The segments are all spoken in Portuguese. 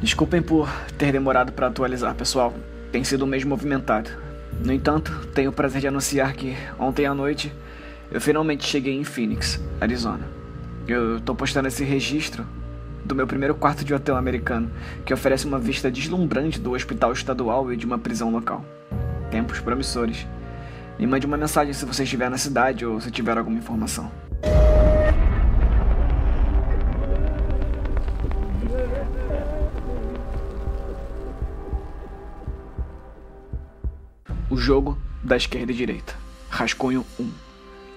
Desculpem por ter demorado para atualizar, pessoal. Tem sido um mês movimentado. No entanto, tenho o prazer de anunciar que ontem à noite eu finalmente cheguei em Phoenix, Arizona. Eu tô postando esse registro do meu primeiro quarto de hotel americano, que oferece uma vista deslumbrante do hospital estadual e de uma prisão local. Tempos promissores. Me mande uma mensagem se você estiver na cidade ou se tiver alguma informação. Jogo da esquerda e direita. Rascunho 1.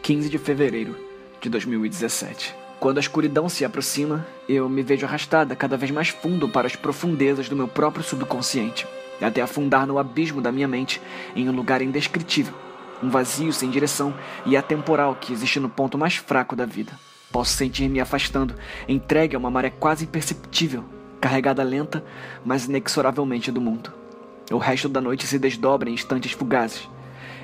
15 de fevereiro de 2017. Quando a escuridão se aproxima, eu me vejo arrastada cada vez mais fundo para as profundezas do meu próprio subconsciente, até afundar no abismo da minha mente em um lugar indescritível, um vazio sem direção e atemporal que existe no ponto mais fraco da vida. Posso sentir-me afastando, entregue a uma maré quase imperceptível, carregada lenta, mas inexoravelmente do mundo. O resto da noite se desdobra em instantes fugazes.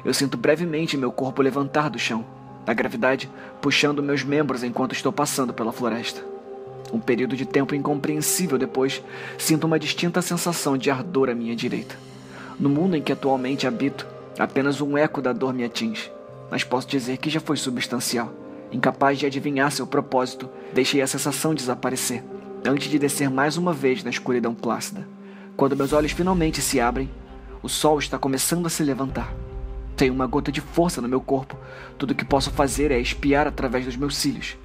Eu sinto brevemente meu corpo levantar do chão, a gravidade puxando meus membros enquanto estou passando pela floresta. Um período de tempo incompreensível depois, sinto uma distinta sensação de ardor à minha direita. No mundo em que atualmente habito, apenas um eco da dor me atinge, mas posso dizer que já foi substancial. Incapaz de adivinhar seu propósito, deixei a sensação desaparecer, antes de descer mais uma vez na escuridão plácida. Quando meus olhos finalmente se abrem, o sol está começando a se levantar. Tenho uma gota de força no meu corpo. Tudo o que posso fazer é espiar através dos meus cílios,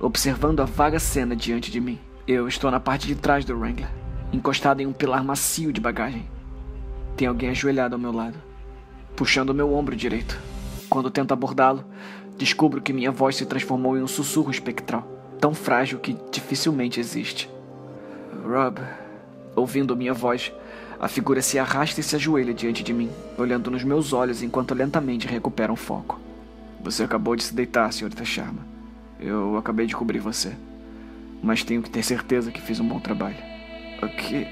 observando a vaga cena diante de mim. Eu estou na parte de trás do Wrangler, encostado em um pilar macio de bagagem. Tem alguém ajoelhado ao meu lado, puxando o meu ombro direito. Quando tento abordá-lo, descubro que minha voz se transformou em um sussurro espectral, tão frágil que dificilmente existe. Rob, ouvindo minha voz, a figura se arrasta e se ajoelha diante de mim, olhando nos meus olhos enquanto lentamente recupera o foco. Você acabou de se deitar, senhorita Sharma. Eu acabei de cobrir você. Mas tenho que ter certeza que fiz um bom trabalho. O que.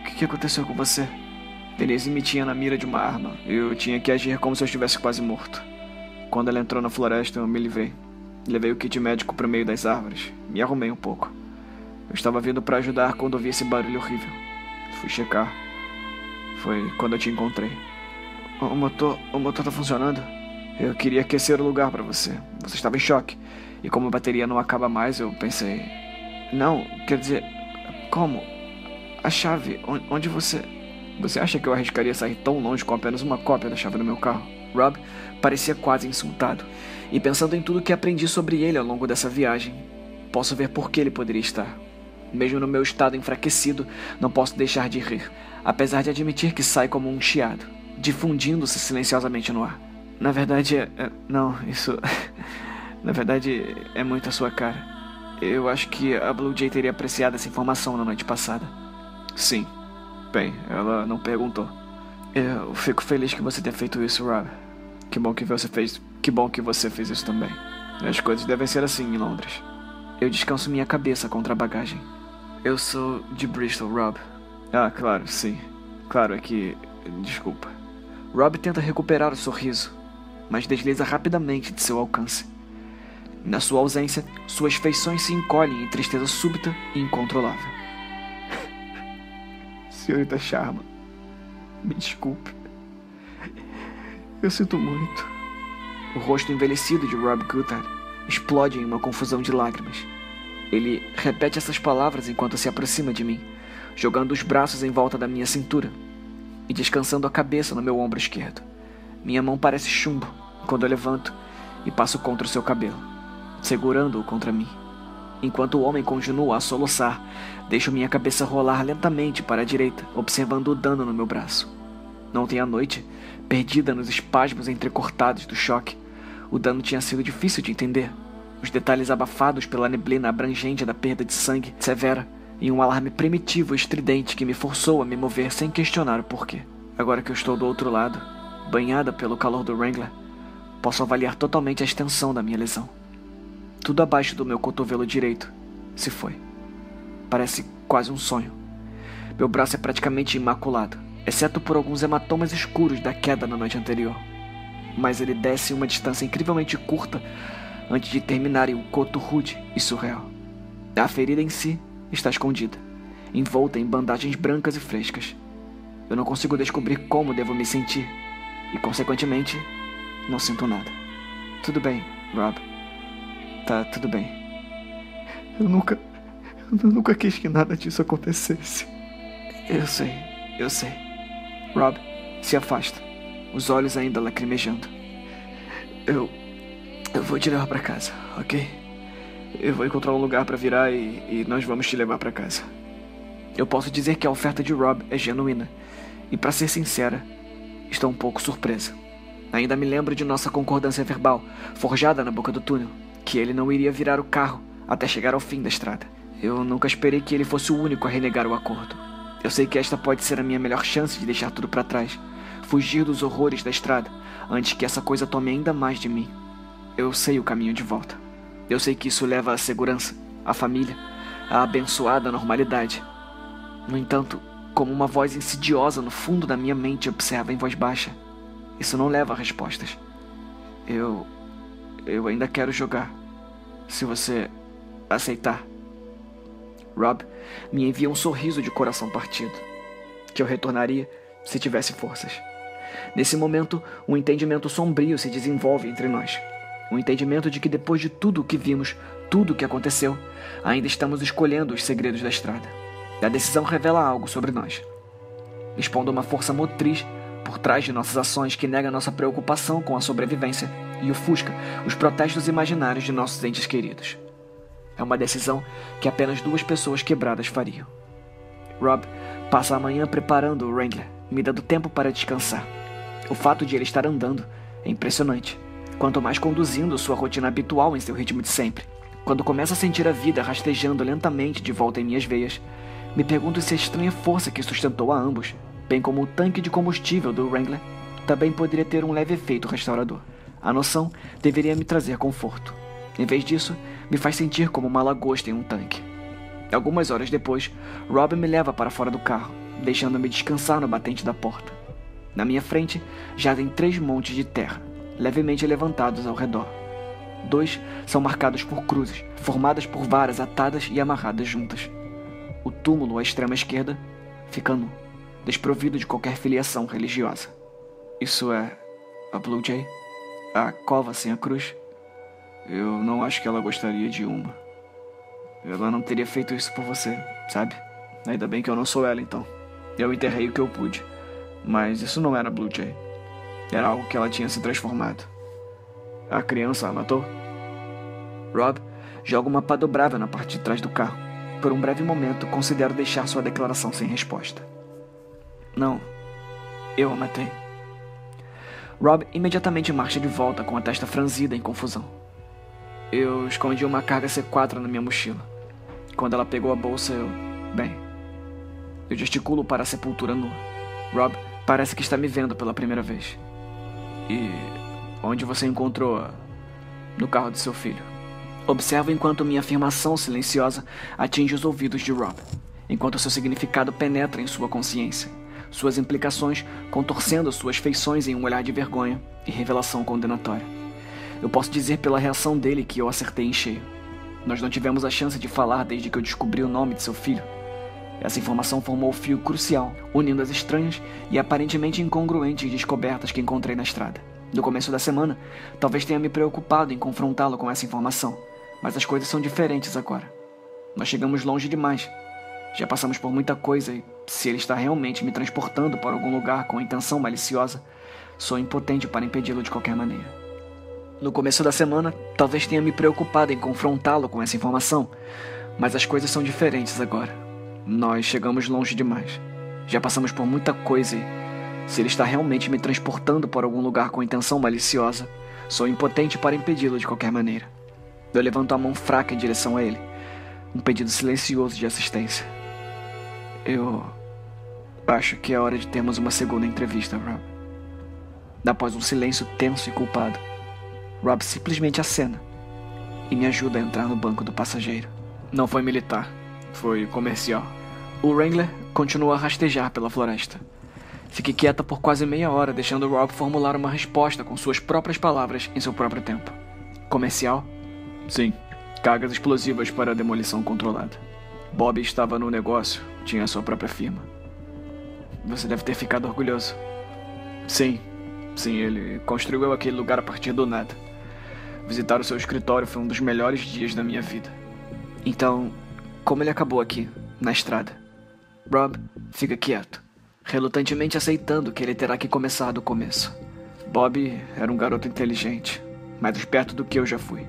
O que aconteceu com você? Denise me tinha na mira de uma arma. Eu tinha que agir como se eu estivesse quase morto. Quando ela entrou na floresta, eu me livrei. Levei o kit médico para o meio das árvores. Me arrumei um pouco. Eu estava vindo para ajudar quando ouvi esse barulho horrível. Fui checar. Foi quando eu te encontrei. O motor, o motor tá funcionando? Eu queria aquecer o lugar para você. Você estava em choque. E como a bateria não acaba mais, eu pensei. Não, quer dizer, como? A chave, onde você. Você acha que eu arriscaria sair tão longe com apenas uma cópia da chave no meu carro? Rob parecia quase insultado. E pensando em tudo que aprendi sobre ele ao longo dessa viagem, posso ver por que ele poderia estar. Mesmo no meu estado enfraquecido, não posso deixar de rir apesar de admitir que sai como um chiado, difundindo-se silenciosamente no ar. Na verdade, é, é, não, isso. na verdade, é muito a sua cara. Eu acho que a Blue Jay teria apreciado essa informação na noite passada. Sim. Bem, ela não perguntou. Eu fico feliz que você tenha feito isso, Rob. Que bom que você fez. Que bom que você fez isso também. As coisas devem ser assim em Londres. Eu descanso minha cabeça contra a bagagem. Eu sou de Bristol, Rob. Ah, claro, sim. Claro, é que. Desculpa. Rob tenta recuperar o sorriso, mas desliza rapidamente de seu alcance. Na sua ausência, suas feições se encolhem em tristeza súbita e incontrolável. Senhorita Sharma, me desculpe. Eu sinto muito. O rosto envelhecido de Rob Goodhart explode em uma confusão de lágrimas. Ele repete essas palavras enquanto se aproxima de mim jogando os braços em volta da minha cintura e descansando a cabeça no meu ombro esquerdo. Minha mão parece chumbo quando eu levanto e passo contra o seu cabelo, segurando-o contra mim. Enquanto o homem continua a soluçar, deixo minha cabeça rolar lentamente para a direita, observando o dano no meu braço. Ontem à noite, perdida nos espasmos entrecortados do choque, o dano tinha sido difícil de entender. Os detalhes abafados pela neblina abrangente da perda de sangue severa e um alarme primitivo estridente que me forçou a me mover sem questionar o porquê. Agora que eu estou do outro lado, banhada pelo calor do Wrangler, posso avaliar totalmente a extensão da minha lesão. Tudo abaixo do meu cotovelo direito se foi. Parece quase um sonho. Meu braço é praticamente imaculado, exceto por alguns hematomas escuros da queda na noite anterior. Mas ele desce uma distância incrivelmente curta antes de terminar em um coto rude e surreal. A ferida em si está escondida, envolta em bandagens brancas e frescas. Eu não consigo descobrir como devo me sentir e, consequentemente, não sinto nada. Tudo bem, Rob. Tá tudo bem. Eu nunca. Eu nunca quis que nada disso acontecesse. Eu sei, eu sei. Rob se afasta, os olhos ainda lacrimejando. Eu. Eu vou te levar para casa, ok? Eu vou encontrar um lugar para virar e, e nós vamos te levar para casa. Eu posso dizer que a oferta de Rob é genuína. E para ser sincera, estou um pouco surpresa. Ainda me lembro de nossa concordância verbal, forjada na boca do túnel, que ele não iria virar o carro até chegar ao fim da estrada. Eu nunca esperei que ele fosse o único a renegar o acordo. Eu sei que esta pode ser a minha melhor chance de deixar tudo para trás, fugir dos horrores da estrada, antes que essa coisa tome ainda mais de mim. Eu sei o caminho de volta. Eu sei que isso leva à segurança, à família, à abençoada normalidade. No entanto, como uma voz insidiosa no fundo da minha mente observa em voz baixa, isso não leva a respostas. Eu. Eu ainda quero jogar. Se você aceitar. Rob me envia um sorriso de coração partido, que eu retornaria se tivesse forças. Nesse momento, um entendimento sombrio se desenvolve entre nós. O entendimento de que depois de tudo o que vimos, tudo o que aconteceu, ainda estamos escolhendo os segredos da estrada. A decisão revela algo sobre nós, expondo uma força motriz por trás de nossas ações que nega nossa preocupação com a sobrevivência e ofusca os protestos imaginários de nossos entes queridos. É uma decisão que apenas duas pessoas quebradas fariam. Rob passa a manhã preparando o Wrangler, me dando tempo para descansar. O fato de ele estar andando é impressionante, quanto mais conduzindo sua rotina habitual em seu ritmo de sempre. Quando começo a sentir a vida rastejando lentamente de volta em minhas veias, me pergunto se a estranha força que sustentou a ambos, bem como o tanque de combustível do Wrangler, também poderia ter um leve efeito restaurador. A noção deveria me trazer conforto. Em vez disso, me faz sentir como uma lagosta em um tanque. Algumas horas depois, Rob me leva para fora do carro, deixando-me descansar no batente da porta. Na minha frente, já tem três montes de terra, levemente levantados ao redor. Dois são marcados por cruzes, formadas por varas atadas e amarradas juntas. O túmulo à extrema esquerda fica nu, desprovido de qualquer filiação religiosa. Isso é a Blue Jay? A cova sem a cruz? Eu não acho que ela gostaria de uma. Ela não teria feito isso por você, sabe? Ainda bem que eu não sou ela então. Eu enterrei o que eu pude. Mas isso não era Blue Jay. Era algo que ela tinha se transformado. A criança a matou? Rob joga uma pá dobrável na parte de trás do carro. Por um breve momento, considero deixar sua declaração sem resposta. Não, eu a matei. Rob imediatamente marcha de volta com a testa franzida em confusão. Eu escondi uma carga C4 na minha mochila. Quando ela pegou a bolsa, eu. Bem. Eu gesticulo para a sepultura nua. Rob parece que está me vendo pela primeira vez. E. Onde você encontrou. No carro de seu filho. Observo enquanto minha afirmação silenciosa atinge os ouvidos de Rob, enquanto seu significado penetra em sua consciência, suas implicações contorcendo suas feições em um olhar de vergonha e revelação condenatória. Eu posso dizer pela reação dele que eu acertei em cheio. Nós não tivemos a chance de falar desde que eu descobri o nome de seu filho. Essa informação formou o fio crucial, unindo as estranhas e aparentemente incongruentes descobertas que encontrei na estrada. No começo da semana, talvez tenha me preocupado em confrontá-lo com essa informação, mas as coisas são diferentes agora. Nós chegamos longe demais. Já passamos por muita coisa e, se ele está realmente me transportando para algum lugar com intenção maliciosa, sou impotente para impedi-lo de qualquer maneira. No começo da semana, talvez tenha me preocupado em confrontá-lo com essa informação, mas as coisas são diferentes agora. Nós chegamos longe demais. Já passamos por muita coisa e, se ele está realmente me transportando para algum lugar com intenção maliciosa, sou impotente para impedi-lo de qualquer maneira. Eu levanto a mão fraca em direção a ele, um pedido silencioso de assistência. Eu acho que é hora de termos uma segunda entrevista, Rob. Após um silêncio tenso e culpado, Rob simplesmente acena e me ajuda a entrar no banco do passageiro. Não foi militar, foi comercial. O Wrangler continua a rastejar pela floresta. Fiquei quieta por quase meia hora, deixando Rob formular uma resposta com suas próprias palavras em seu próprio tempo. Comercial? Sim. Cargas explosivas para demolição controlada. Bob estava no negócio, tinha sua própria firma. Você deve ter ficado orgulhoso. Sim, sim, ele construiu aquele lugar a partir do nada. Visitar o seu escritório foi um dos melhores dias da minha vida. Então, como ele acabou aqui, na estrada? Rob fica quieto, relutantemente aceitando que ele terá que começar do começo. Bob era um garoto inteligente, mais esperto do que eu já fui.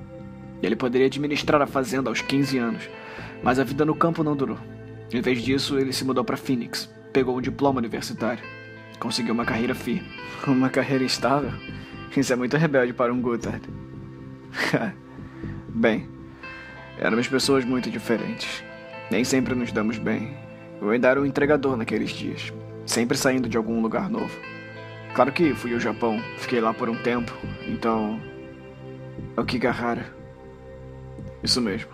Ele poderia administrar a fazenda aos 15 anos, mas a vida no campo não durou. Em vez disso, ele se mudou para Phoenix, pegou um diploma universitário, conseguiu uma carreira firme. Uma carreira estável? Isso é muito rebelde para um Goodard. bem, éramos pessoas muito diferentes. Nem sempre nos damos bem. Eu ainda era um entregador naqueles dias, sempre saindo de algum lugar novo. Claro que fui ao Japão, fiquei lá por um tempo, então. Okigahara. Isso mesmo.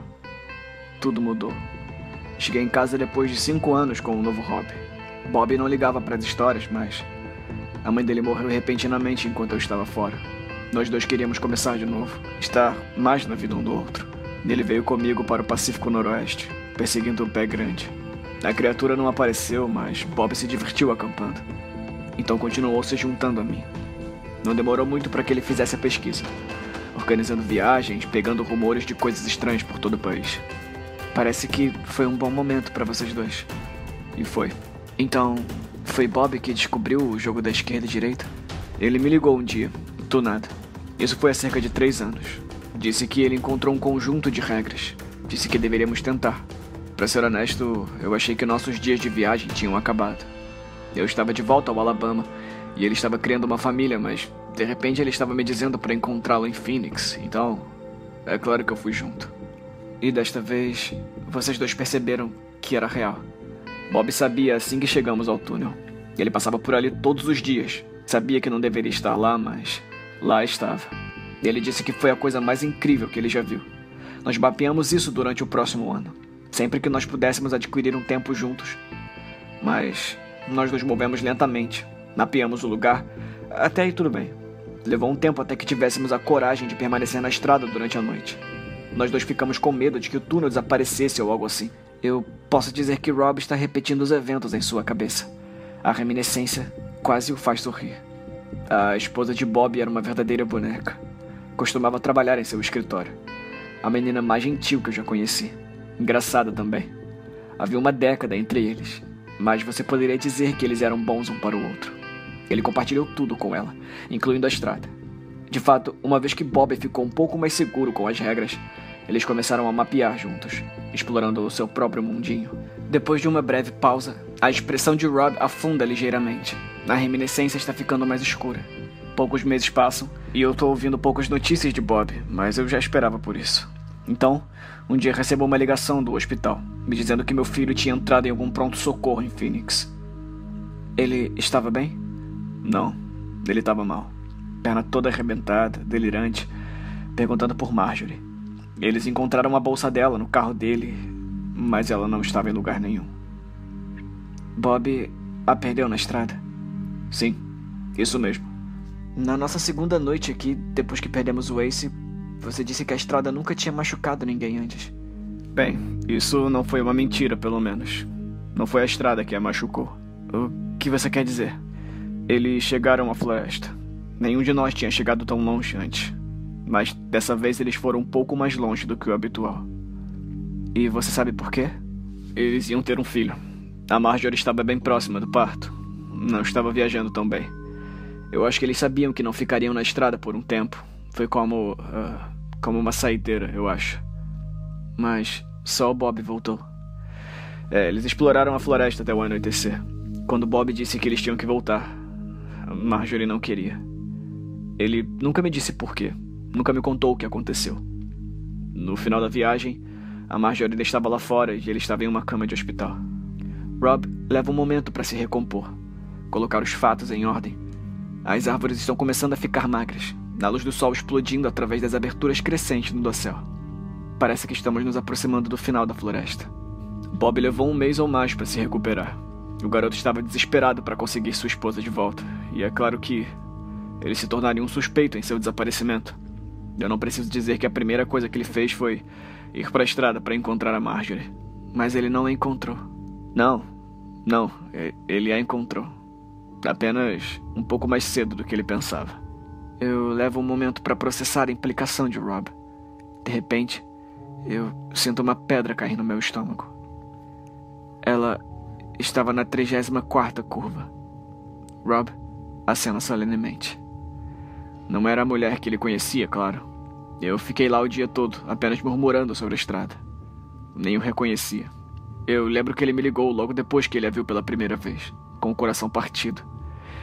Tudo mudou. Cheguei em casa depois de cinco anos com um novo hobby. Bob não ligava para as histórias, mas a mãe dele morreu repentinamente enquanto eu estava fora. Nós dois queríamos começar de novo, estar mais na vida um do outro. Ele veio comigo para o Pacífico Noroeste, perseguindo um pé grande. A criatura não apareceu, mas Bob se divertiu acampando. Então continuou se juntando a mim. Não demorou muito para que ele fizesse a pesquisa, organizando viagens, pegando rumores de coisas estranhas por todo o país. Parece que foi um bom momento para vocês dois. E foi. Então, foi Bob que descobriu o jogo da esquerda e direita? Ele me ligou um dia, do nada. Isso foi há cerca de três anos. Disse que ele encontrou um conjunto de regras. Disse que deveríamos tentar. Para ser honesto, eu achei que nossos dias de viagem tinham acabado. Eu estava de volta ao Alabama e ele estava criando uma família, mas de repente ele estava me dizendo para encontrá-lo em Phoenix. Então, é claro que eu fui junto. E desta vez, vocês dois perceberam que era real. Bob sabia assim que chegamos ao túnel. Ele passava por ali todos os dias. Sabia que não deveria estar lá, mas lá estava. Ele disse que foi a coisa mais incrível que ele já viu. Nós mapeamos isso durante o próximo ano, sempre que nós pudéssemos adquirir um tempo juntos. Mas nós nos movemos lentamente, mapeamos o lugar, até aí tudo bem. Levou um tempo até que tivéssemos a coragem de permanecer na estrada durante a noite. Nós dois ficamos com medo de que o túnel desaparecesse ou algo assim. Eu posso dizer que Rob está repetindo os eventos em sua cabeça. A reminiscência quase o faz sorrir. A esposa de Bob era uma verdadeira boneca. Costumava trabalhar em seu escritório. A menina mais gentil que eu já conheci. Engraçada também. Havia uma década entre eles, mas você poderia dizer que eles eram bons um para o outro. Ele compartilhou tudo com ela, incluindo a estrada. De fato, uma vez que Bob ficou um pouco mais seguro com as regras, eles começaram a mapear juntos, explorando o seu próprio mundinho. Depois de uma breve pausa, a expressão de Rob afunda ligeiramente. A reminiscência está ficando mais escura. Poucos meses passam e eu estou ouvindo poucas notícias de Bob, mas eu já esperava por isso. Então, um dia recebo uma ligação do hospital, me dizendo que meu filho tinha entrado em algum pronto-socorro em Phoenix. Ele estava bem? Não, ele estava mal. Perna toda arrebentada, delirante, perguntando por Marjorie. Eles encontraram a bolsa dela no carro dele, mas ela não estava em lugar nenhum. Bob a perdeu na estrada? Sim, isso mesmo. Na nossa segunda noite aqui, depois que perdemos o Ace, você disse que a estrada nunca tinha machucado ninguém antes. Bem, isso não foi uma mentira, pelo menos. Não foi a estrada que a machucou. O que você quer dizer? Eles chegaram à floresta. Nenhum de nós tinha chegado tão longe antes mas dessa vez eles foram um pouco mais longe do que o habitual. E você sabe por quê? Eles iam ter um filho. A Marjorie estava bem próxima do parto. Não estava viajando tão bem. Eu acho que eles sabiam que não ficariam na estrada por um tempo. Foi como. Uh, como uma saideira, eu acho. Mas só o Bob voltou. É, eles exploraram a floresta até o anoitecer. Quando Bob disse que eles tinham que voltar, Marjorie não queria. Ele nunca me disse por quê. Nunca me contou o que aconteceu. No final da viagem, a Marjorie estava lá fora e ele estava em uma cama de hospital. Rob leva um momento para se recompor, colocar os fatos em ordem. As árvores estão começando a ficar magras, na luz do sol explodindo através das aberturas crescentes no dossel. Parece que estamos nos aproximando do final da floresta. Bob levou um mês ou mais para se recuperar. O garoto estava desesperado para conseguir sua esposa de volta, e é claro que ele se tornaria um suspeito em seu desaparecimento. Eu não preciso dizer que a primeira coisa que ele fez foi ir para a estrada para encontrar a Marjorie. mas ele não a encontrou. Não, não, ele a encontrou. Apenas um pouco mais cedo do que ele pensava. Eu levo um momento para processar a implicação de Rob. De repente, eu sinto uma pedra cair no meu estômago. Ela estava na 34 curva. Rob acena solenemente. Não era a mulher que ele conhecia, claro. Eu fiquei lá o dia todo, apenas murmurando sobre a estrada. Nem o reconhecia. Eu lembro que ele me ligou logo depois que ele a viu pela primeira vez, com o coração partido.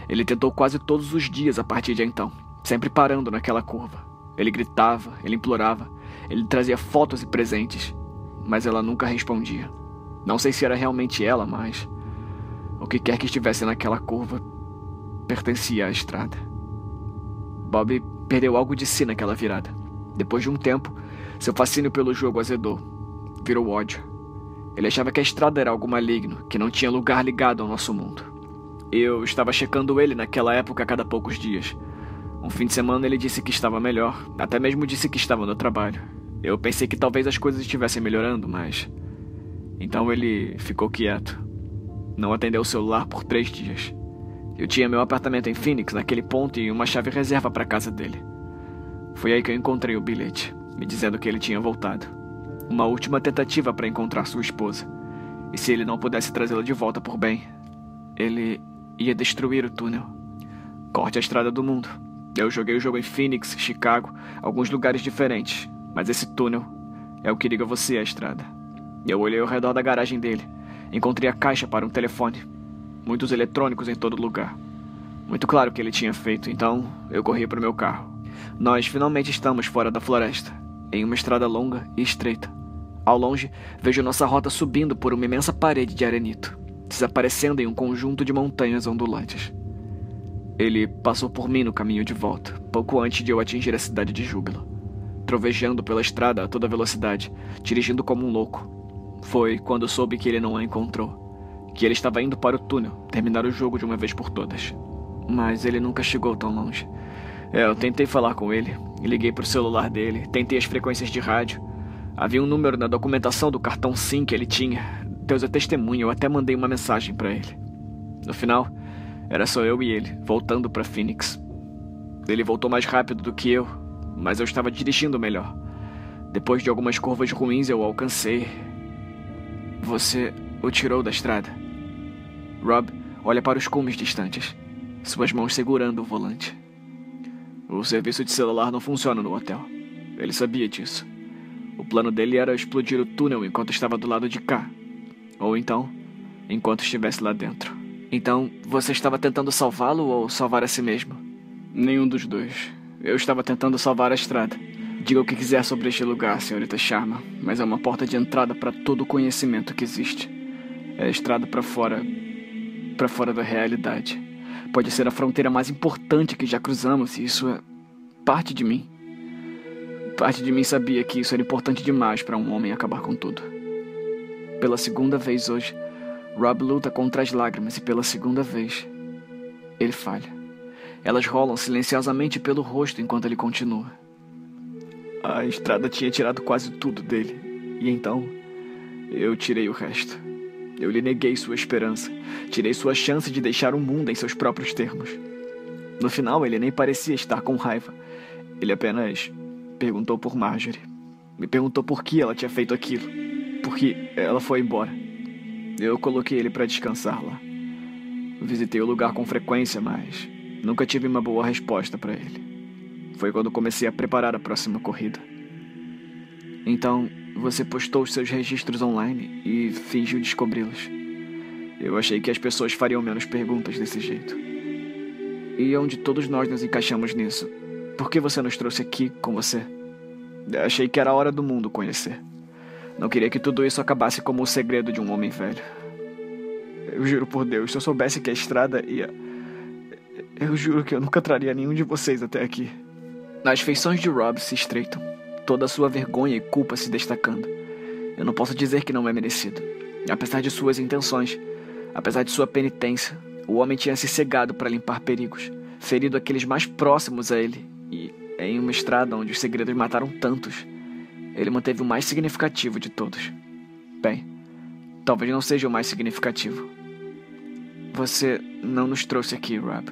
Ele tentou quase todos os dias a partir de então, sempre parando naquela curva. Ele gritava, ele implorava, ele trazia fotos e presentes, mas ela nunca respondia. Não sei se era realmente ela, mas o que quer que estivesse naquela curva pertencia à estrada. Bob perdeu algo de si naquela virada. Depois de um tempo, seu fascínio pelo jogo azedou. Virou ódio. Ele achava que a estrada era algo maligno, que não tinha lugar ligado ao nosso mundo. Eu estava checando ele naquela época a cada poucos dias. Um fim de semana ele disse que estava melhor, até mesmo disse que estava no trabalho. Eu pensei que talvez as coisas estivessem melhorando, mas. Então ele ficou quieto. Não atendeu o celular por três dias. Eu tinha meu apartamento em Phoenix naquele ponto e uma chave reserva para a casa dele. Foi aí que eu encontrei o bilhete, me dizendo que ele tinha voltado. Uma última tentativa para encontrar sua esposa. E se ele não pudesse trazê-la de volta por bem, ele ia destruir o túnel. Corte a estrada do mundo. Eu joguei o jogo em Phoenix, Chicago, alguns lugares diferentes, mas esse túnel é o que liga você à estrada. Eu olhei ao redor da garagem dele. Encontrei a caixa para um telefone, muitos eletrônicos em todo lugar. Muito claro o que ele tinha feito, então eu corri para o meu carro. Nós finalmente estamos fora da floresta, em uma estrada longa e estreita. Ao longe, vejo nossa rota subindo por uma imensa parede de arenito, desaparecendo em um conjunto de montanhas ondulantes. Ele passou por mim no caminho de volta, pouco antes de eu atingir a cidade de Júbilo. Trovejando pela estrada a toda velocidade, dirigindo como um louco. Foi quando soube que ele não a encontrou que ele estava indo para o túnel, terminar o jogo de uma vez por todas. Mas ele nunca chegou tão longe. É, eu tentei falar com ele, liguei para o celular dele, tentei as frequências de rádio. Havia um número na documentação do cartão SIM que ele tinha. Deus é testemunha, eu até mandei uma mensagem para ele. No final, era só eu e ele, voltando para Phoenix. Ele voltou mais rápido do que eu, mas eu estava dirigindo melhor. Depois de algumas curvas ruins, eu o alcancei. Você o tirou da estrada. Rob olha para os cumes distantes, suas mãos segurando o volante. O serviço de celular não funciona no hotel. Ele sabia disso. O plano dele era explodir o túnel enquanto estava do lado de cá. Ou então, enquanto estivesse lá dentro. Então, você estava tentando salvá-lo ou salvar a si mesmo? Nenhum dos dois. Eu estava tentando salvar a estrada. Diga o que quiser sobre este lugar, senhorita Sharma, mas é uma porta de entrada para todo o conhecimento que existe. É a estrada para fora para fora da realidade. Pode ser a fronteira mais importante que já cruzamos e isso é parte de mim. Parte de mim sabia que isso era importante demais para um homem acabar com tudo. Pela segunda vez hoje, Rob luta contra as lágrimas e pela segunda vez, ele falha. Elas rolam silenciosamente pelo rosto enquanto ele continua. A estrada tinha tirado quase tudo dele, e então eu tirei o resto. Eu lhe neguei sua esperança. Tirei sua chance de deixar o mundo em seus próprios termos. No final, ele nem parecia estar com raiva. Ele apenas perguntou por Marjorie. Me perguntou por que ela tinha feito aquilo. Por que ela foi embora. Eu coloquei ele para descansar lá. Visitei o lugar com frequência, mas nunca tive uma boa resposta para ele. Foi quando comecei a preparar a próxima corrida. Então, você postou os seus registros online e fingiu descobri-los. Eu achei que as pessoas fariam menos perguntas desse jeito. E onde todos nós nos encaixamos nisso? Por que você nos trouxe aqui com você? Achei que era a hora do mundo conhecer. Não queria que tudo isso acabasse como o segredo de um homem velho. Eu juro por Deus, se eu soubesse que a estrada ia. Eu juro que eu nunca traria nenhum de vocês até aqui. As feições de Rob se estreitam toda a sua vergonha e culpa se destacando. Eu não posso dizer que não é merecido. Apesar de suas intenções, apesar de sua penitência, o homem tinha se cegado para limpar perigos, ferido aqueles mais próximos a ele, e em uma estrada onde os segredos mataram tantos, ele manteve o mais significativo de todos. Bem, talvez não seja o mais significativo. Você não nos trouxe aqui, Rob.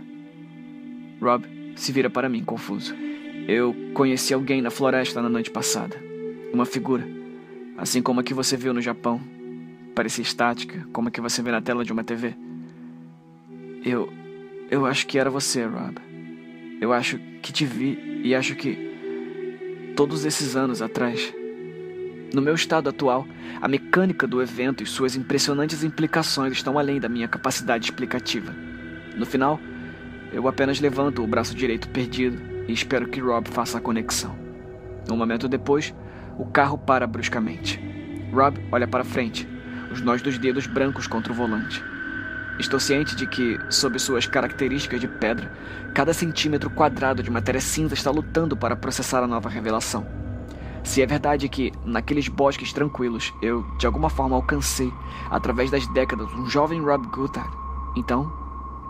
Rob se vira para mim, confuso. Eu conheci alguém na floresta na noite passada. Uma figura, assim como a que você viu no Japão. Parecia estática, como a que você vê na tela de uma TV. Eu. Eu acho que era você, Rob. Eu acho que te vi e acho que. Todos esses anos atrás. No meu estado atual, a mecânica do evento e suas impressionantes implicações estão além da minha capacidade explicativa. No final, eu apenas levanto o braço direito perdido e espero que Rob faça a conexão. Um momento depois, o carro para bruscamente. Rob olha para frente, os nós dos dedos brancos contra o volante. Estou ciente de que, sob suas características de pedra, cada centímetro quadrado de matéria cinza está lutando para processar a nova revelação. Se é verdade que, naqueles bosques tranquilos, eu, de alguma forma, alcancei, através das décadas, um jovem Rob Goodhart, então,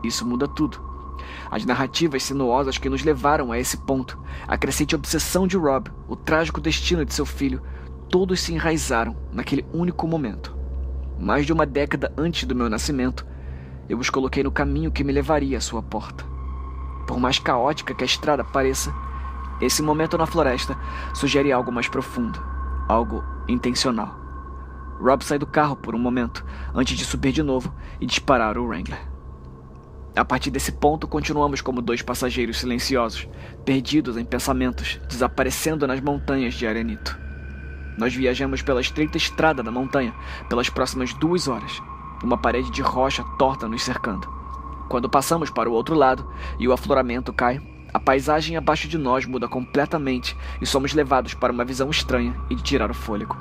isso muda tudo. As narrativas sinuosas que nos levaram a esse ponto, a crescente obsessão de Rob, o trágico destino de seu filho, todos se enraizaram naquele único momento. Mais de uma década antes do meu nascimento, eu os coloquei no caminho que me levaria à sua porta. Por mais caótica que a estrada pareça, esse momento na floresta sugere algo mais profundo, algo intencional. Rob sai do carro por um momento, antes de subir de novo e disparar o Wrangler. A partir desse ponto, continuamos como dois passageiros silenciosos, perdidos em pensamentos, desaparecendo nas montanhas de Arenito. Nós viajamos pela estreita estrada da montanha pelas próximas duas horas, uma parede de rocha torta nos cercando. Quando passamos para o outro lado e o afloramento cai, a paisagem abaixo de nós muda completamente e somos levados para uma visão estranha e de tirar o fôlego.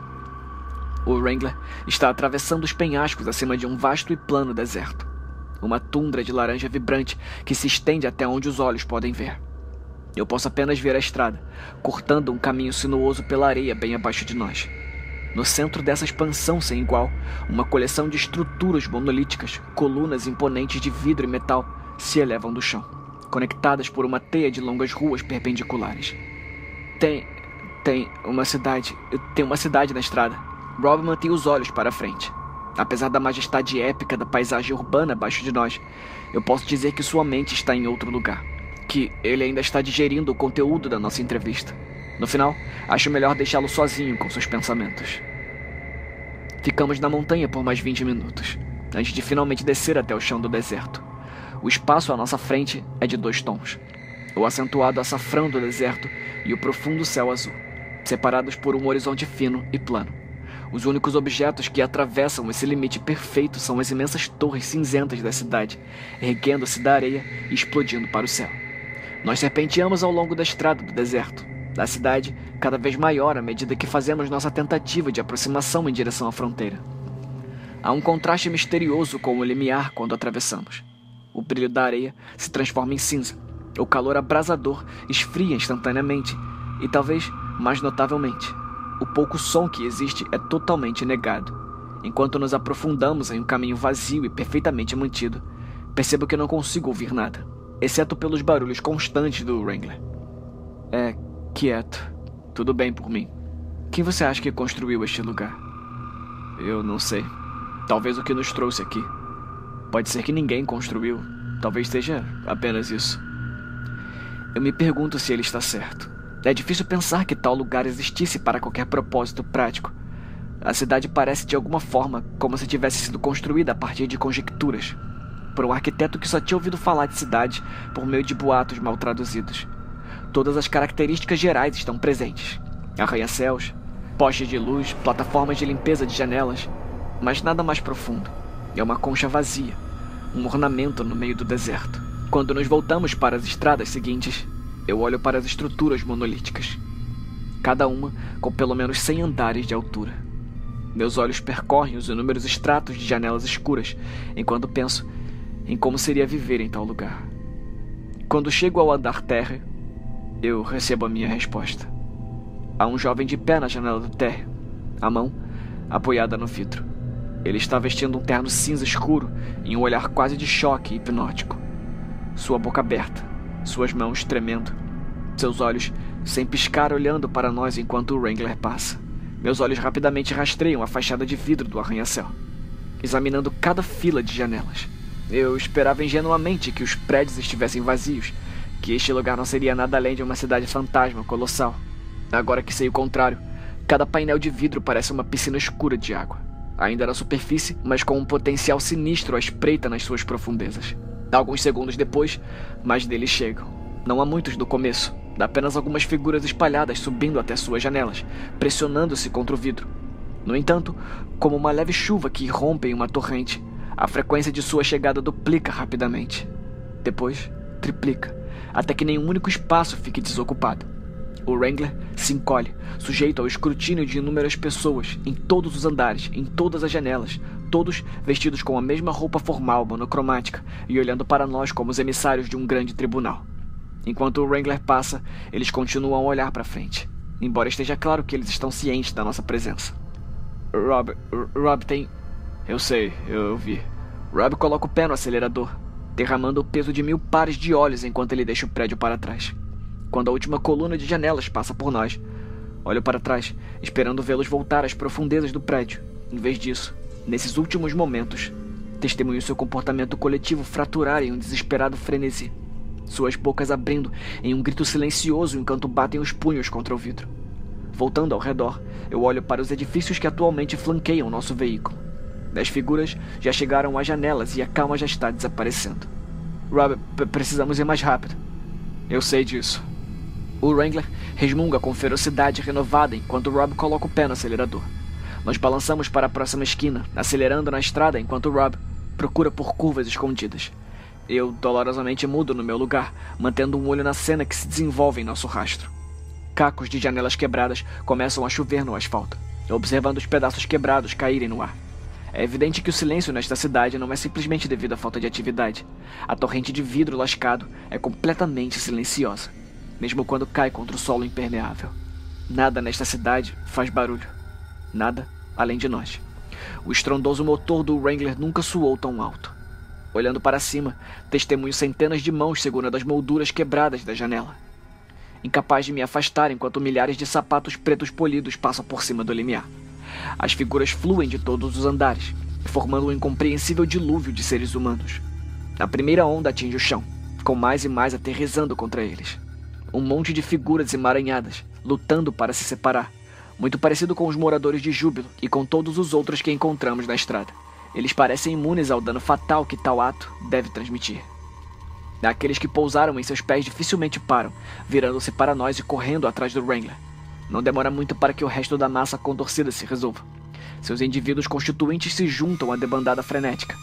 O Wrangler está atravessando os penhascos acima de um vasto e plano deserto. Uma tundra de laranja vibrante que se estende até onde os olhos podem ver. Eu posso apenas ver a estrada, cortando um caminho sinuoso pela areia bem abaixo de nós. No centro dessa expansão sem igual, uma coleção de estruturas monolíticas, colunas imponentes de vidro e metal, se elevam do chão, conectadas por uma teia de longas ruas perpendiculares. Tem. tem uma cidade. tem uma cidade na estrada. Rob mantém os olhos para a frente. Apesar da majestade épica da paisagem urbana abaixo de nós, eu posso dizer que sua mente está em outro lugar. Que ele ainda está digerindo o conteúdo da nossa entrevista. No final, acho melhor deixá-lo sozinho com seus pensamentos. Ficamos na montanha por mais 20 minutos, antes de finalmente descer até o chão do deserto. O espaço à nossa frente é de dois tons: o acentuado açafrão do deserto e o profundo céu azul, separados por um horizonte fino e plano. Os únicos objetos que atravessam esse limite perfeito são as imensas torres cinzentas da cidade, erguendo-se da areia e explodindo para o céu. Nós serpenteamos ao longo da estrada do deserto, da cidade cada vez maior à medida que fazemos nossa tentativa de aproximação em direção à fronteira. Há um contraste misterioso com o limiar quando atravessamos. O brilho da areia se transforma em cinza, o calor abrasador esfria instantaneamente e, talvez mais notavelmente, o pouco som que existe é totalmente negado. Enquanto nos aprofundamos em um caminho vazio e perfeitamente mantido, percebo que não consigo ouvir nada, exceto pelos barulhos constantes do Wrangler. É quieto. Tudo bem por mim. Quem você acha que construiu este lugar? Eu não sei. Talvez o que nos trouxe aqui. Pode ser que ninguém construiu. Talvez seja apenas isso. Eu me pergunto se ele está certo. É difícil pensar que tal lugar existisse para qualquer propósito prático. A cidade parece de alguma forma como se tivesse sido construída a partir de conjecturas, por um arquiteto que só tinha ouvido falar de cidade por meio de boatos mal traduzidos. Todas as características gerais estão presentes: arranha-céus, postes de luz, plataformas de limpeza de janelas, mas nada mais profundo. É uma concha vazia, um ornamento no meio do deserto. Quando nos voltamos para as estradas seguintes, eu olho para as estruturas monolíticas, cada uma com pelo menos 100 andares de altura. Meus olhos percorrem os inúmeros estratos de janelas escuras enquanto penso em como seria viver em tal lugar. Quando chego ao andar térreo, eu recebo a minha resposta. Há um jovem de pé na janela do térreo, a mão apoiada no vidro. Ele está vestindo um terno cinza escuro e um olhar quase de choque hipnótico. Sua boca aberta, suas mãos tremendo, seus olhos sem piscar olhando para nós enquanto o Wrangler passa. Meus olhos rapidamente rastreiam a fachada de vidro do arranha-céu. examinando cada fila de janelas. Eu esperava ingenuamente que os prédios estivessem vazios, que este lugar não seria nada além de uma cidade fantasma colossal. Agora que sei o contrário, cada painel de vidro parece uma piscina escura de água. Ainda na superfície, mas com um potencial sinistro à espreita nas suas profundezas. Alguns segundos depois, mais deles chegam. Não há muitos do começo, apenas algumas figuras espalhadas subindo até suas janelas, pressionando-se contra o vidro. No entanto, como uma leve chuva que irrompe em uma torrente, a frequência de sua chegada duplica rapidamente. Depois, triplica, até que nenhum único espaço fique desocupado. O Wrangler se encolhe, sujeito ao escrutínio de inúmeras pessoas, em todos os andares, em todas as janelas, todos vestidos com a mesma roupa formal monocromática e olhando para nós como os emissários de um grande tribunal. Enquanto o Wrangler passa, eles continuam a olhar para frente, embora esteja claro que eles estão cientes da nossa presença. Rob, Rob tem. Eu sei, eu vi. Rob coloca o pé no acelerador, derramando o peso de mil pares de olhos enquanto ele deixa o prédio para trás quando a última coluna de janelas passa por nós. Olho para trás, esperando vê-los voltar às profundezas do prédio. Em vez disso, nesses últimos momentos, testemunho seu comportamento coletivo fraturar em um desesperado frenesi. Suas bocas abrindo em um grito silencioso enquanto batem os punhos contra o vidro. Voltando ao redor, eu olho para os edifícios que atualmente flanqueiam nosso veículo. As figuras já chegaram às janelas e a calma já está desaparecendo. Rob, precisamos ir mais rápido. Eu sei disso. O Wrangler resmunga com ferocidade renovada enquanto Rob coloca o pé no acelerador. Nós balançamos para a próxima esquina, acelerando na estrada enquanto Rob procura por curvas escondidas. Eu dolorosamente mudo no meu lugar, mantendo um olho na cena que se desenvolve em nosso rastro. Cacos de janelas quebradas começam a chover no asfalto, observando os pedaços quebrados caírem no ar. É evidente que o silêncio nesta cidade não é simplesmente devido à falta de atividade. A torrente de vidro lascado é completamente silenciosa mesmo quando cai contra o solo impermeável. Nada nesta cidade faz barulho. Nada além de nós. O estrondoso motor do Wrangler nunca soou tão alto. Olhando para cima, testemunho centenas de mãos segurando as molduras quebradas da janela. Incapaz de me afastar enquanto milhares de sapatos pretos polidos passam por cima do limiar. As figuras fluem de todos os andares, formando um incompreensível dilúvio de seres humanos. A primeira onda atinge o chão, com mais e mais aterrizando contra eles um monte de figuras emaranhadas, lutando para se separar, muito parecido com os moradores de Júbilo e com todos os outros que encontramos na estrada. Eles parecem imunes ao dano fatal que tal ato deve transmitir. Aqueles que pousaram em seus pés dificilmente param, virando-se para nós e correndo atrás do Wrangler. Não demora muito para que o resto da massa contorcida se resolva. Seus indivíduos constituintes se juntam à debandada frenética,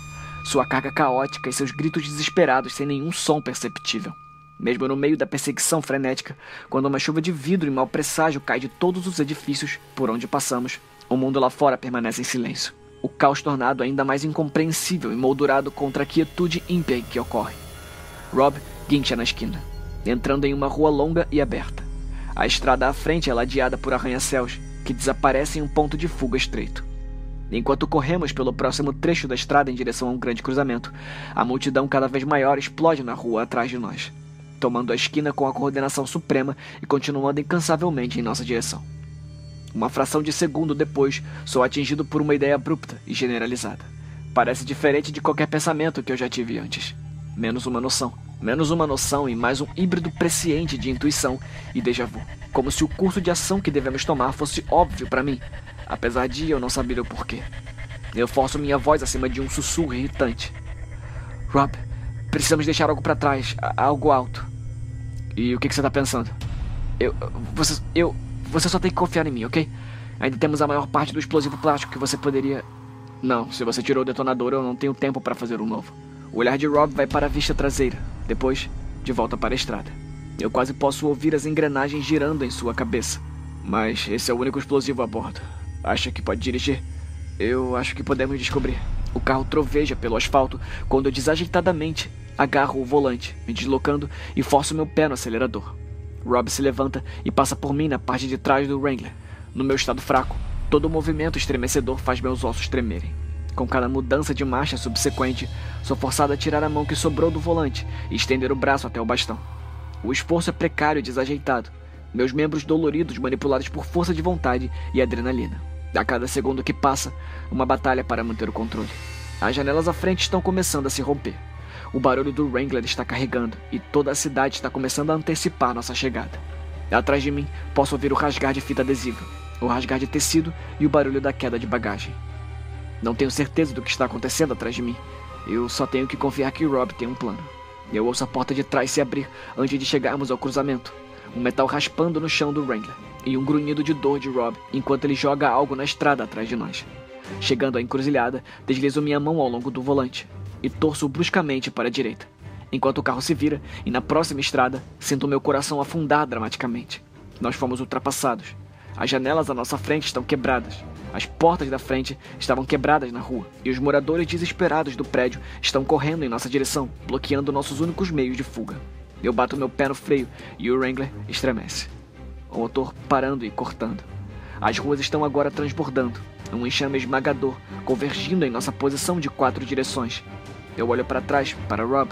sua carga caótica e seus gritos desesperados sem nenhum som perceptível mesmo no meio da perseguição frenética, quando uma chuva de vidro e mau presságio cai de todos os edifícios por onde passamos, o mundo lá fora permanece em silêncio. O caos tornado ainda mais incompreensível e moldurado contra a quietude ímpia que ocorre. Rob guincha na esquina, entrando em uma rua longa e aberta. A estrada à frente é ladeada por arranha-céus, que desaparecem em um ponto de fuga estreito. Enquanto corremos pelo próximo trecho da estrada em direção a um grande cruzamento, a multidão cada vez maior explode na rua atrás de nós tomando a esquina com a coordenação suprema e continuando incansavelmente em nossa direção. Uma fração de segundo depois, sou atingido por uma ideia abrupta e generalizada. Parece diferente de qualquer pensamento que eu já tive antes. Menos uma noção. Menos uma noção e mais um híbrido presciente de intuição e déjà vu. Como se o curso de ação que devemos tomar fosse óbvio para mim, apesar de eu não saber o porquê. Eu forço minha voz acima de um sussurro irritante. Rob, precisamos deixar algo para trás, algo alto. E o que, você tá pensando? Eu. Você. Eu. Você só tem que confiar em mim, ok? Ainda temos a maior parte do explosivo plástico que você poderia. Não, se você tirou o detonador, eu não tenho tempo para fazer um novo. O olhar de Rob vai para a vista traseira, depois, de volta para a estrada. Eu quase posso ouvir as engrenagens girando em sua cabeça. Mas esse é o único explosivo a bordo. Acha que pode dirigir? Eu acho que podemos descobrir. O carro troveja pelo asfalto quando eu desajeitadamente Agarro o volante, me deslocando e forço meu pé no acelerador. Rob se levanta e passa por mim na parte de trás do Wrangler. No meu estado fraco, todo o movimento estremecedor faz meus ossos tremerem. Com cada mudança de marcha subsequente, sou forçado a tirar a mão que sobrou do volante e estender o braço até o bastão. O esforço é precário e desajeitado, meus membros doloridos manipulados por força de vontade e adrenalina. A cada segundo que passa, uma batalha para manter o controle. As janelas à frente estão começando a se romper. O barulho do Wrangler está carregando e toda a cidade está começando a antecipar nossa chegada. Atrás de mim, posso ouvir o rasgar de fita adesiva, o rasgar de tecido e o barulho da queda de bagagem. Não tenho certeza do que está acontecendo atrás de mim. Eu só tenho que confiar que Rob tem um plano. Eu ouço a porta de trás se abrir antes de chegarmos ao cruzamento. Um metal raspando no chão do Wrangler e um grunhido de dor de Rob enquanto ele joga algo na estrada atrás de nós. Chegando à encruzilhada, deslizo minha mão ao longo do volante e torço bruscamente para a direita, enquanto o carro se vira e na próxima estrada sinto meu coração afundar dramaticamente. Nós fomos ultrapassados. As janelas à nossa frente estão quebradas. As portas da frente estavam quebradas na rua e os moradores desesperados do prédio estão correndo em nossa direção, bloqueando nossos únicos meios de fuga. Eu bato meu pé no freio e o Wrangler estremece. O motor parando e cortando. As ruas estão agora transbordando, um enxame esmagador convergindo em nossa posição de quatro direções. Eu olho para trás, para Rob,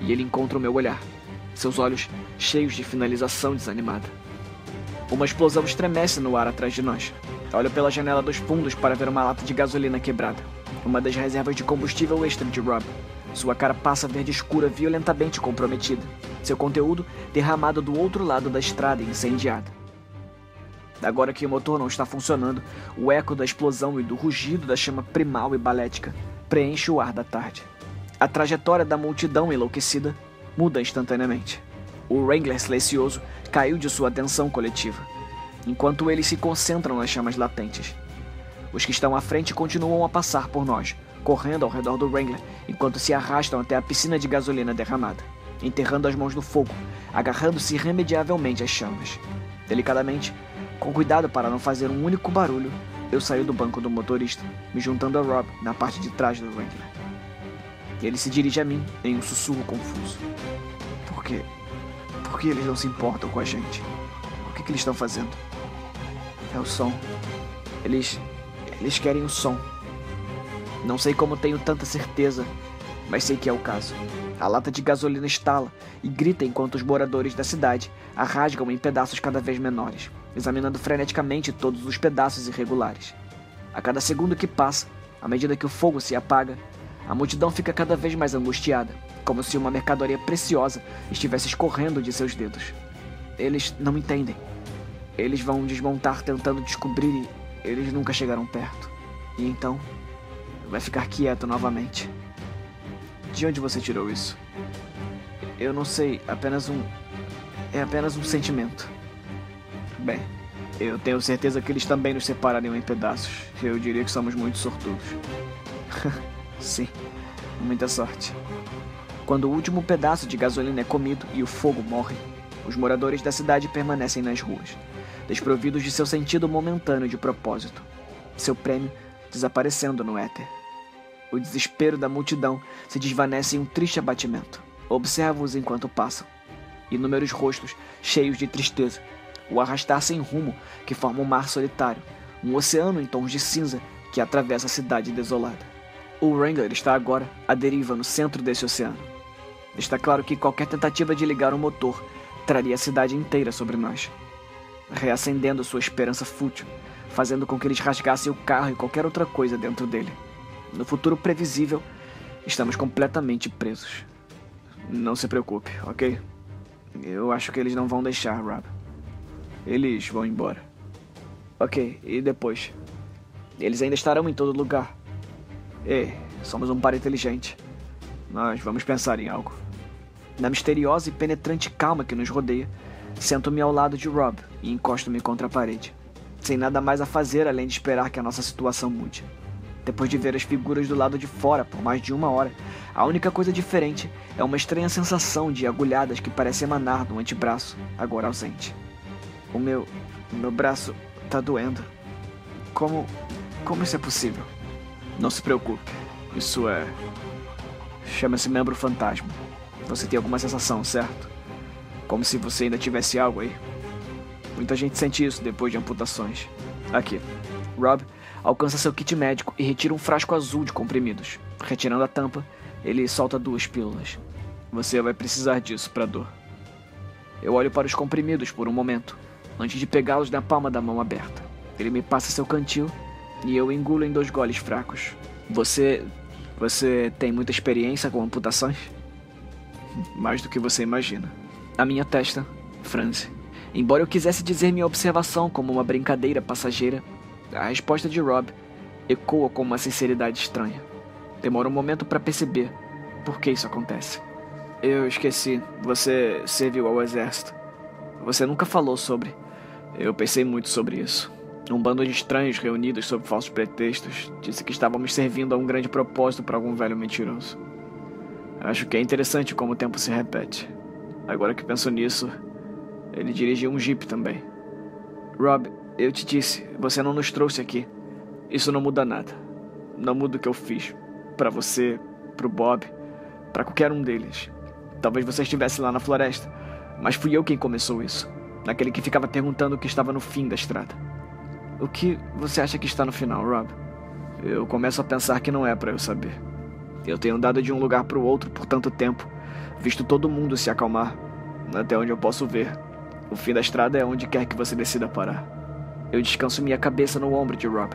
e ele encontra o meu olhar, seus olhos cheios de finalização desanimada. Uma explosão estremece no ar atrás de nós. Olho pela janela dos fundos para ver uma lata de gasolina quebrada. Uma das reservas de combustível extra de Rob. Sua cara passa verde escura violentamente comprometida. Seu conteúdo derramado do outro lado da estrada incendiada. Agora que o motor não está funcionando, o eco da explosão e do rugido da chama primal e balética preenche o ar da tarde. A trajetória da multidão enlouquecida muda instantaneamente. O Wrangler silencioso caiu de sua atenção coletiva, enquanto eles se concentram nas chamas latentes. Os que estão à frente continuam a passar por nós, correndo ao redor do Wrangler, enquanto se arrastam até a piscina de gasolina derramada, enterrando as mãos no fogo, agarrando-se irremediavelmente às chamas. Delicadamente, com cuidado para não fazer um único barulho, eu saio do banco do motorista, me juntando a Rob na parte de trás do Wrangler. Ele se dirige a mim em um sussurro confuso. Por quê? Por que eles não se importam com a gente? O que, que eles estão fazendo? É o som. Eles. Eles querem o som. Não sei como tenho tanta certeza, mas sei que é o caso. A lata de gasolina estala e grita enquanto os moradores da cidade a rasgam em pedaços cada vez menores, examinando freneticamente todos os pedaços irregulares. A cada segundo que passa, à medida que o fogo se apaga, a multidão fica cada vez mais angustiada, como se uma mercadoria preciosa estivesse escorrendo de seus dedos. Eles não entendem. Eles vão desmontar tentando descobrir e eles nunca chegaram perto. E então, vai ficar quieto novamente. De onde você tirou isso? Eu não sei, apenas um. É apenas um sentimento. Bem, eu tenho certeza que eles também nos separariam em pedaços. Eu diria que somos muito sortudos. Sim, muita sorte. Quando o último pedaço de gasolina é comido e o fogo morre, os moradores da cidade permanecem nas ruas, desprovidos de seu sentido momentâneo de propósito, seu prêmio desaparecendo no éter. O desespero da multidão se desvanece em um triste abatimento. Observo-os enquanto passam. Inúmeros rostos cheios de tristeza, o arrastar sem rumo que forma um mar solitário, um oceano em tons de cinza que atravessa a cidade desolada. O Wrangler está agora à deriva no centro desse oceano. Está claro que qualquer tentativa de ligar o motor traria a cidade inteira sobre nós, reacendendo sua esperança fútil, fazendo com que eles rasgassem o carro e qualquer outra coisa dentro dele. No futuro previsível, estamos completamente presos. Não se preocupe, ok? Eu acho que eles não vão deixar, Rob. Eles vão embora. Ok, e depois? Eles ainda estarão em todo lugar. Ei, somos um par inteligente. Nós vamos pensar em algo. Na misteriosa e penetrante calma que nos rodeia, sento-me ao lado de Rob e encosto-me contra a parede, sem nada mais a fazer além de esperar que a nossa situação mude. Depois de ver as figuras do lado de fora por mais de uma hora, a única coisa diferente é uma estranha sensação de agulhadas que parece emanar do antebraço, agora ausente. O meu. O meu braço tá doendo. Como. Como isso é possível? Não se preocupe. Isso é. Chama-se membro fantasma. Você tem alguma sensação, certo? Como se você ainda tivesse algo aí. Muita gente sente isso depois de amputações. Aqui. Rob alcança seu kit médico e retira um frasco azul de comprimidos. Retirando a tampa, ele solta duas pílulas. Você vai precisar disso para dor. Eu olho para os comprimidos por um momento, antes de pegá-los na palma da mão aberta. Ele me passa seu cantil e eu engulo em dois goles fracos. Você. Você tem muita experiência com amputações? Mais do que você imagina. A minha testa franze. Embora eu quisesse dizer minha observação como uma brincadeira passageira, a resposta de Rob ecoa com uma sinceridade estranha. Demora um momento para perceber por que isso acontece. Eu esqueci, você serviu ao exército. Você nunca falou sobre. Eu pensei muito sobre isso. Um bando de estranhos reunidos sob falsos pretextos disse que estávamos servindo a um grande propósito para algum velho mentiroso. Acho que é interessante como o tempo se repete. Agora que penso nisso, ele dirigia um jeep também. Rob, eu te disse, você não nos trouxe aqui. Isso não muda nada. Não muda o que eu fiz. Para você, pro Bob, para qualquer um deles. Talvez você estivesse lá na floresta, mas fui eu quem começou isso. Naquele que ficava perguntando o que estava no fim da estrada. O que você acha que está no final, Rob? Eu começo a pensar que não é para eu saber. Eu tenho andado de um lugar para o outro por tanto tempo, visto todo mundo se acalmar, até onde eu posso ver. O fim da estrada é onde quer que você decida parar. Eu descanso minha cabeça no ombro de Rob.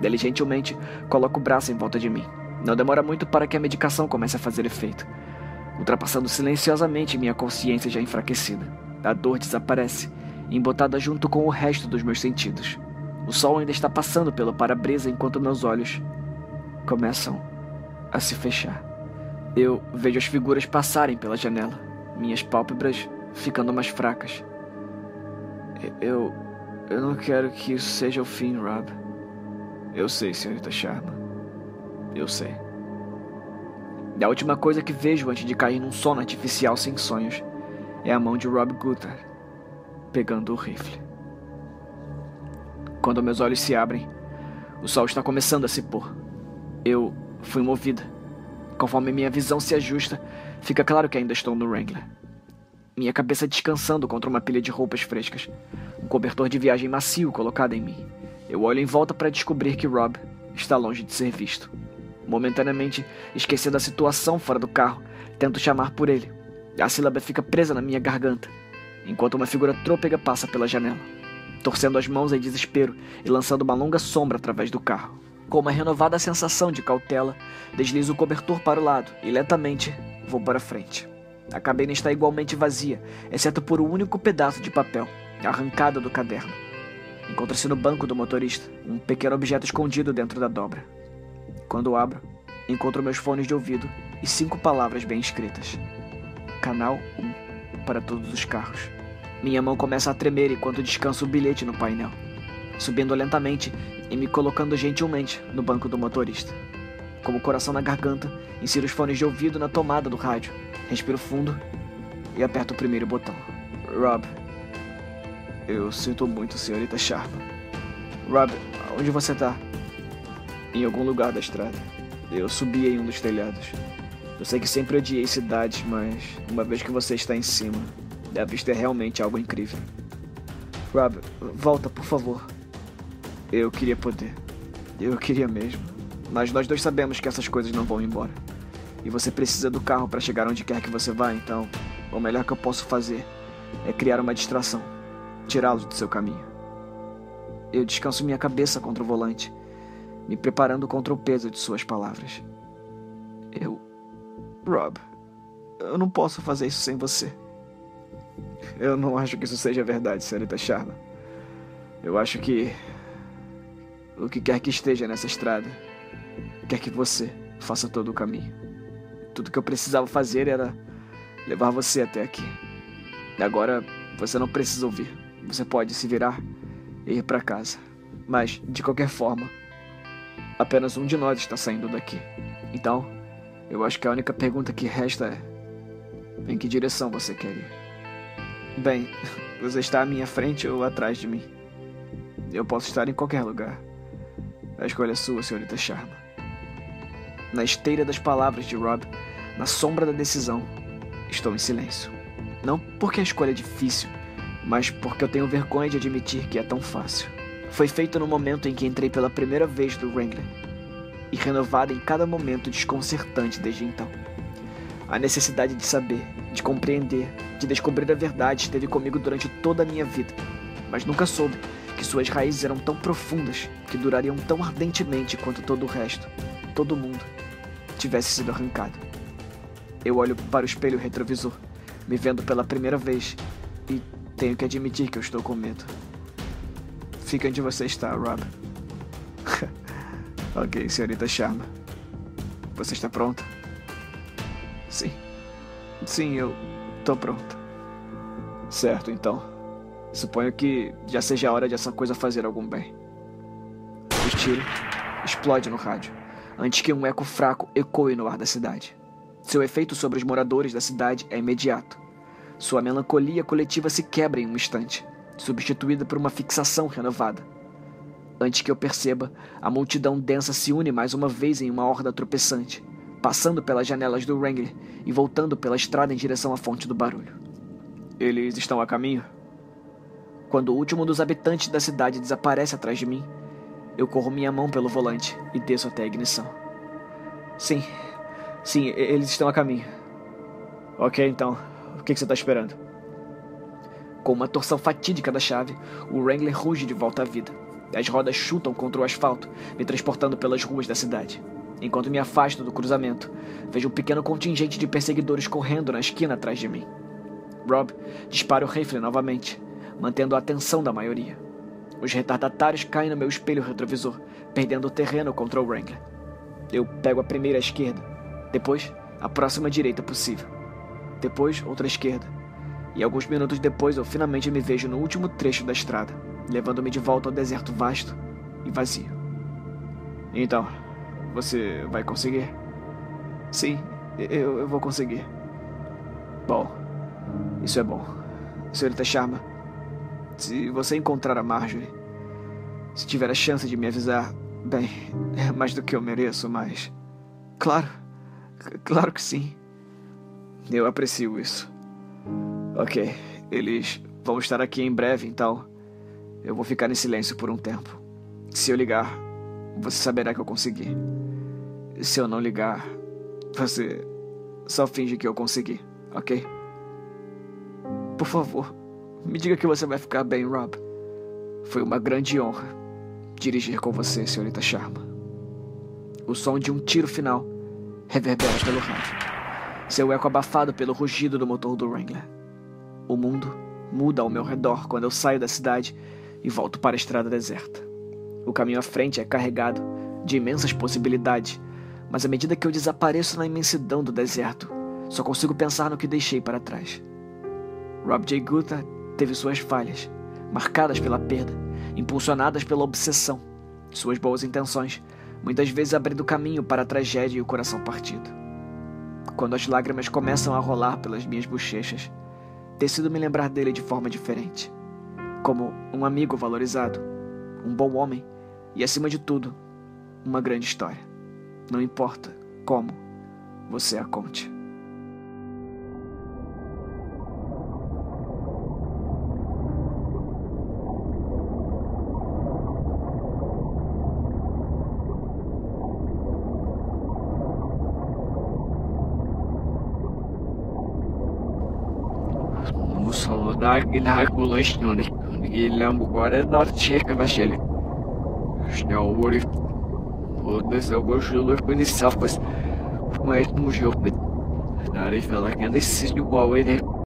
Ele gentilmente coloca o braço em volta de mim. Não demora muito para que a medicação comece a fazer efeito, ultrapassando silenciosamente minha consciência já enfraquecida. A dor desaparece, embotada junto com o resto dos meus sentidos. O sol ainda está passando pelo para-brisa enquanto meus olhos começam a se fechar. Eu vejo as figuras passarem pela janela, minhas pálpebras ficando mais fracas. Eu. Eu não quero que isso seja o fim, Rob. Eu sei, senhorita Sharma. Eu sei. E a última coisa que vejo antes de cair num sono artificial sem sonhos é a mão de Rob Gutter pegando o rifle. Quando meus olhos se abrem, o sol está começando a se pôr. Eu fui movida. Conforme minha visão se ajusta, fica claro que ainda estou no Wrangler. Minha cabeça descansando contra uma pilha de roupas frescas. Um cobertor de viagem macio colocado em mim. Eu olho em volta para descobrir que Rob está longe de ser visto. Momentaneamente, esquecendo a situação fora do carro, tento chamar por ele. A sílaba fica presa na minha garganta, enquanto uma figura trôpega passa pela janela torcendo as mãos em desespero e lançando uma longa sombra através do carro. Com uma renovada sensação de cautela, deslizo o cobertor para o lado e lentamente vou para frente. A cabine está igualmente vazia, exceto por um único pedaço de papel, arrancado do caderno. Encontra-se no banco do motorista um pequeno objeto escondido dentro da dobra. Quando abro, encontro meus fones de ouvido e cinco palavras bem escritas: Canal 1 para todos os carros. Minha mão começa a tremer enquanto descanso o bilhete no painel, subindo lentamente e me colocando gentilmente no banco do motorista. Com o coração na garganta, insiro os fones de ouvido na tomada do rádio, respiro fundo e aperto o primeiro botão. Rob. Eu sinto muito, senhorita Sharma. Rob, onde você tá? Em algum lugar da estrada. Eu subi em um dos telhados. Eu sei que sempre odiei cidades, mas uma vez que você está em cima, a vista é realmente algo incrível. Rob, volta, por favor. Eu queria poder. Eu queria mesmo. Mas nós dois sabemos que essas coisas não vão embora. E você precisa do carro para chegar onde quer que você vá, então o melhor que eu posso fazer é criar uma distração, tirá-lo do seu caminho. Eu descanso minha cabeça contra o volante, me preparando contra o peso de suas palavras. Eu. Rob, eu não posso fazer isso sem você. Eu não acho que isso seja verdade, senhorita Charla. Eu acho que. O que quer que esteja nessa estrada, quer que você faça todo o caminho. Tudo que eu precisava fazer era levar você até aqui. E agora você não precisa ouvir. Você pode se virar e ir para casa. Mas, de qualquer forma, apenas um de nós está saindo daqui. Então, eu acho que a única pergunta que resta é: em que direção você quer ir? Bem, você está à minha frente ou atrás de mim. Eu posso estar em qualquer lugar. A escolha é sua, senhorita Sharma. Na esteira das palavras de Rob, na sombra da decisão, estou em silêncio. Não porque a escolha é difícil, mas porque eu tenho vergonha de admitir que é tão fácil. Foi feito no momento em que entrei pela primeira vez do Wrangler, e renovada em cada momento desconcertante desde então. A necessidade de saber, de compreender, de descobrir a verdade esteve comigo durante toda a minha vida, mas nunca soube que suas raízes eram tão profundas que durariam tão ardentemente quanto todo o resto, todo mundo, tivesse sido arrancado. Eu olho para o espelho retrovisor, me vendo pela primeira vez, e tenho que admitir que eu estou com medo. Fica onde você está, Rob. ok, senhorita Sharma. Você está pronta? Sim. Sim, eu tô pronto. Certo, então. Suponho que já seja a hora de essa coisa fazer algum bem. O tiro explode no rádio, antes que um eco fraco ecoe no ar da cidade. Seu efeito sobre os moradores da cidade é imediato. Sua melancolia coletiva se quebra em um instante, substituída por uma fixação renovada. Antes que eu perceba, a multidão densa se une mais uma vez em uma horda tropeçante, passando pelas janelas do Wrangler e voltando pela estrada em direção à fonte do barulho. Eles estão a caminho? Quando o último dos habitantes da cidade desaparece atrás de mim, eu corro minha mão pelo volante e desço até a ignição. Sim, sim, eles estão a caminho. Ok, então, o que você está esperando? Com uma torção fatídica da chave, o Wrangler ruge de volta à vida. As rodas chutam contra o asfalto, me transportando pelas ruas da cidade. Enquanto me afasto do cruzamento, vejo um pequeno contingente de perseguidores correndo na esquina atrás de mim. Rob dispara o rifle novamente, mantendo a atenção da maioria. Os retardatários caem no meu espelho retrovisor, perdendo o terreno contra o Wrangler. Eu pego a primeira esquerda, depois a próxima direita possível, depois outra esquerda, e alguns minutos depois eu finalmente me vejo no último trecho da estrada, levando-me de volta ao deserto vasto e vazio. Então, você vai conseguir? Sim, eu, eu vou conseguir. Bom, isso é bom. Senhorita Sharma, se você encontrar a Marjorie, se tiver a chance de me avisar, bem, é mais do que eu mereço, mas. Claro, claro que sim. Eu aprecio isso. Ok, eles vão estar aqui em breve, então eu vou ficar em silêncio por um tempo. Se eu ligar, você saberá que eu consegui. Se eu não ligar, você só finge que eu consegui, ok? Por favor, me diga que você vai ficar bem, Rob. Foi uma grande honra dirigir com você, senhorita Sharma. O som de um tiro final reverbera pelo rádio. Seu eco abafado pelo rugido do motor do Wrangler. O mundo muda ao meu redor quando eu saio da cidade e volto para a estrada deserta. O caminho à frente é carregado de imensas possibilidades, mas à medida que eu desapareço na imensidão do deserto, só consigo pensar no que deixei para trás. Rob J. Gutta teve suas falhas, marcadas pela perda, impulsionadas pela obsessão, suas boas intenções, muitas vezes abrindo caminho para a tragédia e o coração partido. Quando as lágrimas começam a rolar pelas minhas bochechas, decido me lembrar dele de forma diferente, como um amigo valorizado, um bom homem e, acima de tudo, uma grande história. Não importa como você a conte. إله إلا شنوني إلا مبارد نار تشيك مشالي شنو وريف Одне забожило мені сапис, мають мужок. Нариф, але кандись з любовини.